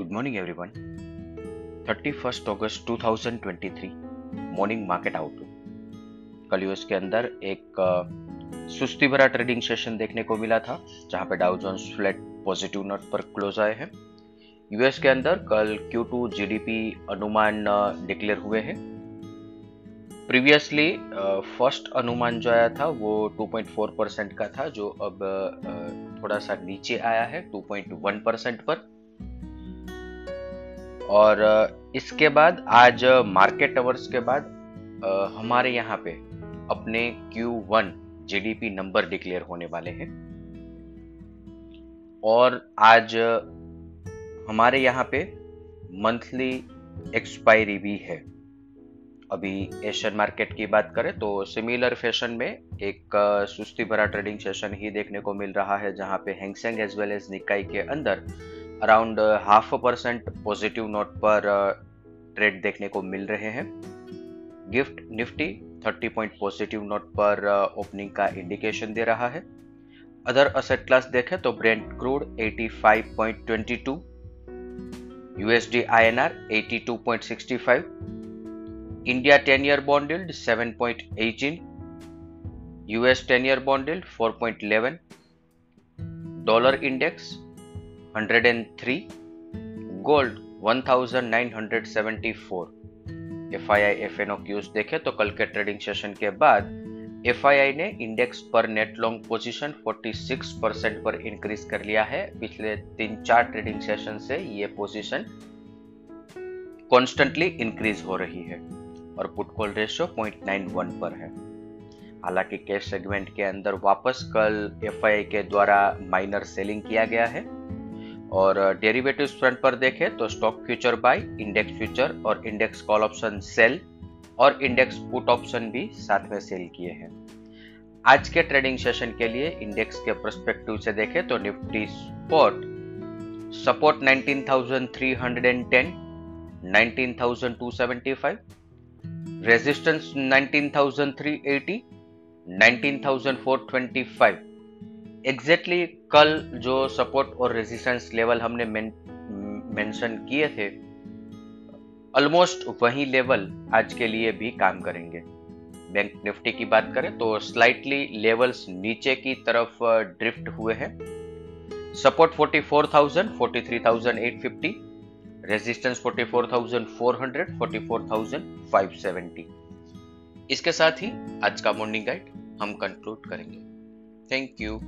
Morning everyone 31 अगस्त 2023 morning market outlook कल US के अंदर एक सुस्ती भरा ट्रेडिंग सेशन देखने को मिला था, जहाँ पे Dow Jones flat positive note पर क्लोज आए हैं। यूएस के अंदर कल Q2 जीडीपी अनुमान डिक्लेयर हुए हैं। प्रीवियसली फ़र्स्ट अनुमान जो आया था, वो 2.4 परसेंट का था, जो अब थोड़ा सा नीचे आया है 2.1 परसेंट पर। और इसके बाद, आज मार्केट अवर्स के बाद हमारे यहाँ पे अपने Q1 जीडीपी नंबर डिक्लेयर होने वाले हैं। और आज हमारे यहाँ पे मंथली एक्सपायरी भी है। अभी एशियन मार्केट की बात करें तो सिमिलर फ़ैशन में एक सुस्ती भरा ट्रेडिंग सेशन ही देखने को मिल रहा है, जहाँ पे Hang Seng as well as Nikkei के अंदर around half percent positive note पर ट्रेड देखने को मिल रहे हैं। Gift Nifty 30 point positive note पर ओपनिंग का इंडिकेशन दे रहा है। अदर असेट क्लास देखें तो Brent crude 85.22 USD INR 82.65 India 10 year bond yield 7.18, US 10 year bond yield 4.11, dollar index 103, gold 1974. FII FNO cues देखे तो कल के ट्रेडिंग सेशन के बाद FII ने इंडेक्स पर नेट लॉन्ग पोजीशन 46 परसेंट पर इंक्रीज कर लिया है। पिछले तीन चार ट्रेडिंग सेशन से ये पोजीशन कॉन्स्टेंटली इंक्रीज हो रही है और पुट कॉल रेशियो 0.91 पर है। हालाँकि कैश सेगमेंट के अंदर वापस कल एफ़ के द्वारा माइनर सेलिंग किया गया है। और डेरिवेटिव फ्रंट पर देखें तो stock future buy index future और इंडेक्स कॉल ऑप्शन सेल और इंडेक्स पुट ऑप्शन भी साथ में सेल किए हैं। आज के ट्रेडिंग सेशन के लिए इंडेक्स के परस्पेक्टिव से देखें तो Nifty spot support 19,310 19,275 resistance 19,380 19,425 exactly exactly कल जो सपोर्ट और रेजिस्टेंस लेवल हमने मेंशन किए थे ऑलमोस्ट वही लेवल आज के लिए भी काम करेंगे। बैंक निफ्टी की बात करें तो स्लाइटली लेवल्स नीचे की तरफ़ ड्रिफ्ट हुए हैं। सपोर्ट 44,000 43,850 रेजिस्टेंस 44,400 44,570 इसके साथ ही आज का मॉर्निंग गाइड हम कंक्लूड करेंगे। Thank you